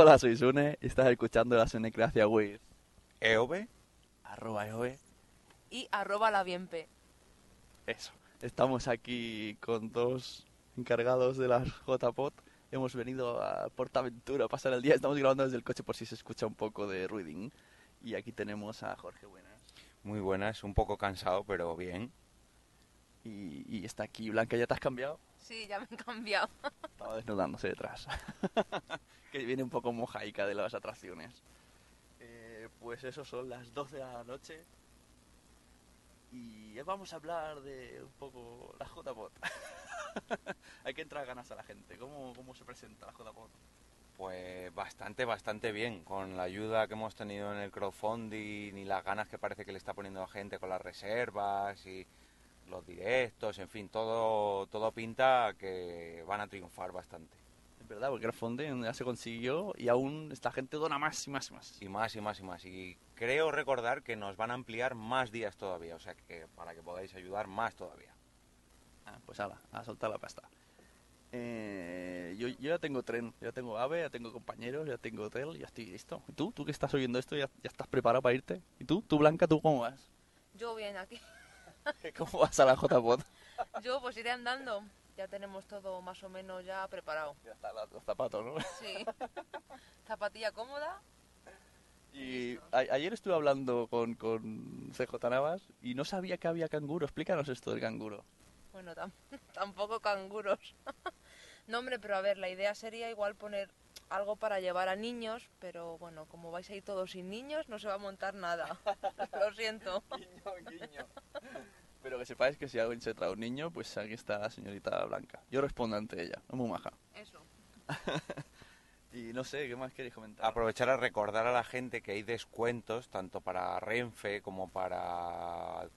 Hola, soy Sune y estás escuchando la Sunecracia with EOB. arroba EOB. y arroba la bienpe. Eso. Estamos aquí con dos encargados de las JPOT. Hemos venido a Portaventura a pasar el día. Estamos grabando desde el coche por si se escucha un poco de ruiding. Y aquí tenemos a Jorge Buenas. Muy buenas, un poco cansado, pero bien. Y, y está aquí Blanca. ¿Ya te has cambiado? Sí, ya me he cambiado. Estaba desnudándose detrás. que viene un poco mojaica de las atracciones. Eh, pues eso son las 12 de la noche. Y vamos a hablar de un poco la JPOT. Hay que entrar ganas a la gente. ¿Cómo, cómo se presenta la JPOT? Pues bastante, bastante bien. Con la ayuda que hemos tenido en el crowdfunding y las ganas que parece que le está poniendo la gente con las reservas y los directos, en fin, todo, todo pinta que van a triunfar bastante. Es verdad, porque el crowdfunding ya se consiguió y aún esta gente dona más y más y más. Y más y más y más. Y creo recordar que nos van a ampliar más días todavía, o sea que para que podáis ayudar más todavía. Ah, pues ala, a soltar la pasta. Eh, yo, yo ya tengo tren, ya tengo AVE, ya tengo compañeros, ya tengo hotel, ya estoy listo. ¿Y tú? ¿Tú que estás oyendo esto ya, ya estás preparado para irte? ¿Y tú? ¿Tú, Blanca, tú cómo vas? Yo bien aquí. ¿Cómo vas a la JPOT? Yo pues iré andando. Ya tenemos todo más o menos ya preparado. Ya están los zapatos, ¿no? Sí. Zapatilla cómoda. Y a- ayer estuve hablando con, con CJ Navas y no sabía que había canguro. Explícanos esto del canguro. Bueno, tam- tampoco canguros. no, hombre, pero a ver, la idea sería igual poner algo para llevar a niños, pero bueno, como vais a ir todos sin niños, no se va a montar nada. Pero que sepáis que si alguien se trae un niño, pues aquí está la señorita Blanca. Yo respondo ante ella, es muy maja. Eso. Y no sé, ¿qué más queréis comentar? Aprovechar a recordar a la gente que hay descuentos tanto para Renfe como para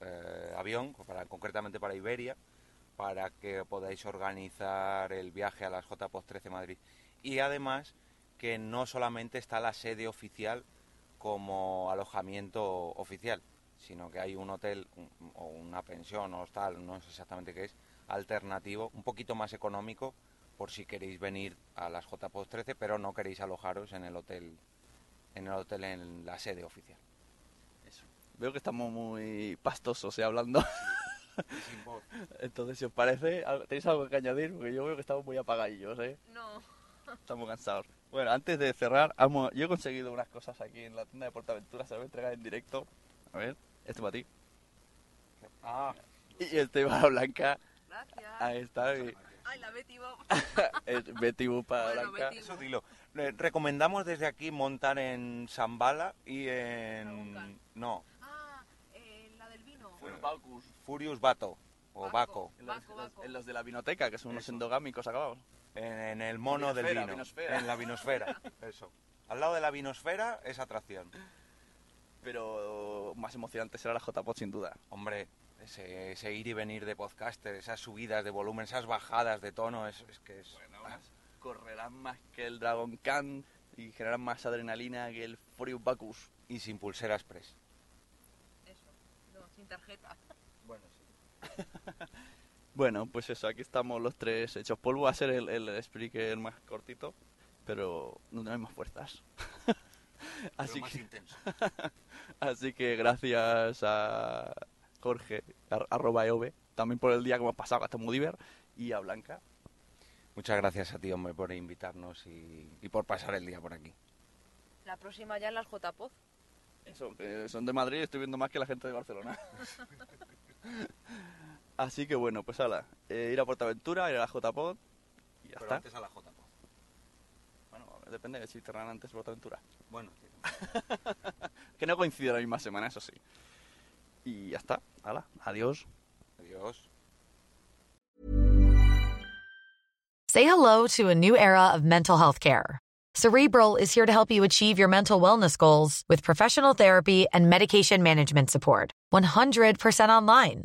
eh, avión, para, concretamente para Iberia, para que podáis organizar el viaje a las JPOS 13 Madrid. Y además que no solamente está la sede oficial como alojamiento oficial, sino que hay un hotel un- o una pensión o tal, no sé exactamente qué es, alternativo, un poquito más económico por si queréis venir a las JPOS 13, pero no queréis alojaros en el hotel en el hotel en la sede oficial. Eso. Veo que estamos muy pastosos eh, hablando. Entonces, si os parece, ¿tenéis algo que añadir? Porque yo veo que estamos muy apagadillos, ¿eh? No. Estamos cansados. Bueno, antes de cerrar, amo- yo he conseguido unas cosas aquí en la tienda de Portaventura, se las voy a entregar en directo. A ver, esto para ti. Ah, Y este para Blanca. Gracias. Ahí está. y- Ay, la Betty Bob. es Betty Boop para Bueno, Blanca. Betty eso dilo. Le- recomendamos desde aquí montar en Zambala y en no, Ah, eh, la del vino. Bacus. Furious Bato o Baco. Baco, En los, Baco, en los- Baco. en los de la vinoteca, que son unos endogámicos acabados. En, en el mono del vino, vinosfera. en la vinosfera, eso. Al lado de la vinosfera es atracción. Pero más emocionante será la JPod sin duda. Hombre, ese, ese ir y venir de podcaster, esas subidas de volumen, esas bajadas de tono, es, es que es... ah, Correrán más que el Dragon Khan y generarán más adrenalina que el Furious Bacchus. y sin pulsera express. Eso. No, sin tarjeta. Bueno, sí. Bueno, pues eso, aquí estamos los tres hechos polvo. Va a ser el, el speaker más cortito, pero no tenemos más fuerzas. así, más que, intenso. así que gracias a Jorge, ar- arroba EOB, también por el día que hemos pasado hasta Mudiver, y a Blanca. Muchas gracias a ti, hombre, por invitarnos y, y por pasar el día por aquí. La próxima ya en las JPOZ. Eso, que son de Madrid y estoy viendo más que la gente de Barcelona. Así que bueno, pues ala, eh, ir a Portaventura, ir a la JPod y ya Pero está. antes a la J. Bueno, depende de si cerrarán antes Portaventura. Bueno, Que no coincide la misma semana, eso sí. Y ya está, ala, adiós. adiós. Say hello to a new era of mental health care. Cerebral is here to help you achieve your mental wellness goals with professional therapy and medication management support. 100% online.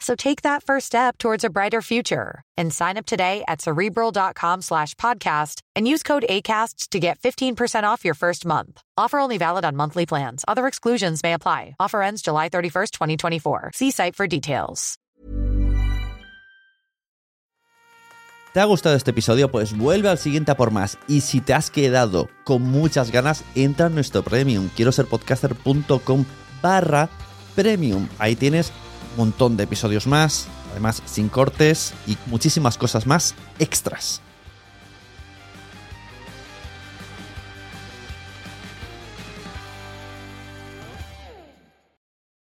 So take that first step towards a brighter future and sign up today at cerebral.com slash podcast and use code ACAST to get 15% off your first month. Offer only valid on monthly plans. Other exclusions may apply. Offer ends July 31st, 2024. See site for details. ¿Te ha gustado este episodio? Pues vuelve al siguiente a por más. Y si te has quedado con muchas ganas, entra en nuestro premium. Quiero ser podcaster.com barra premium. Ahí tienes montón de episodios más, además sin cortes y muchísimas cosas más extras.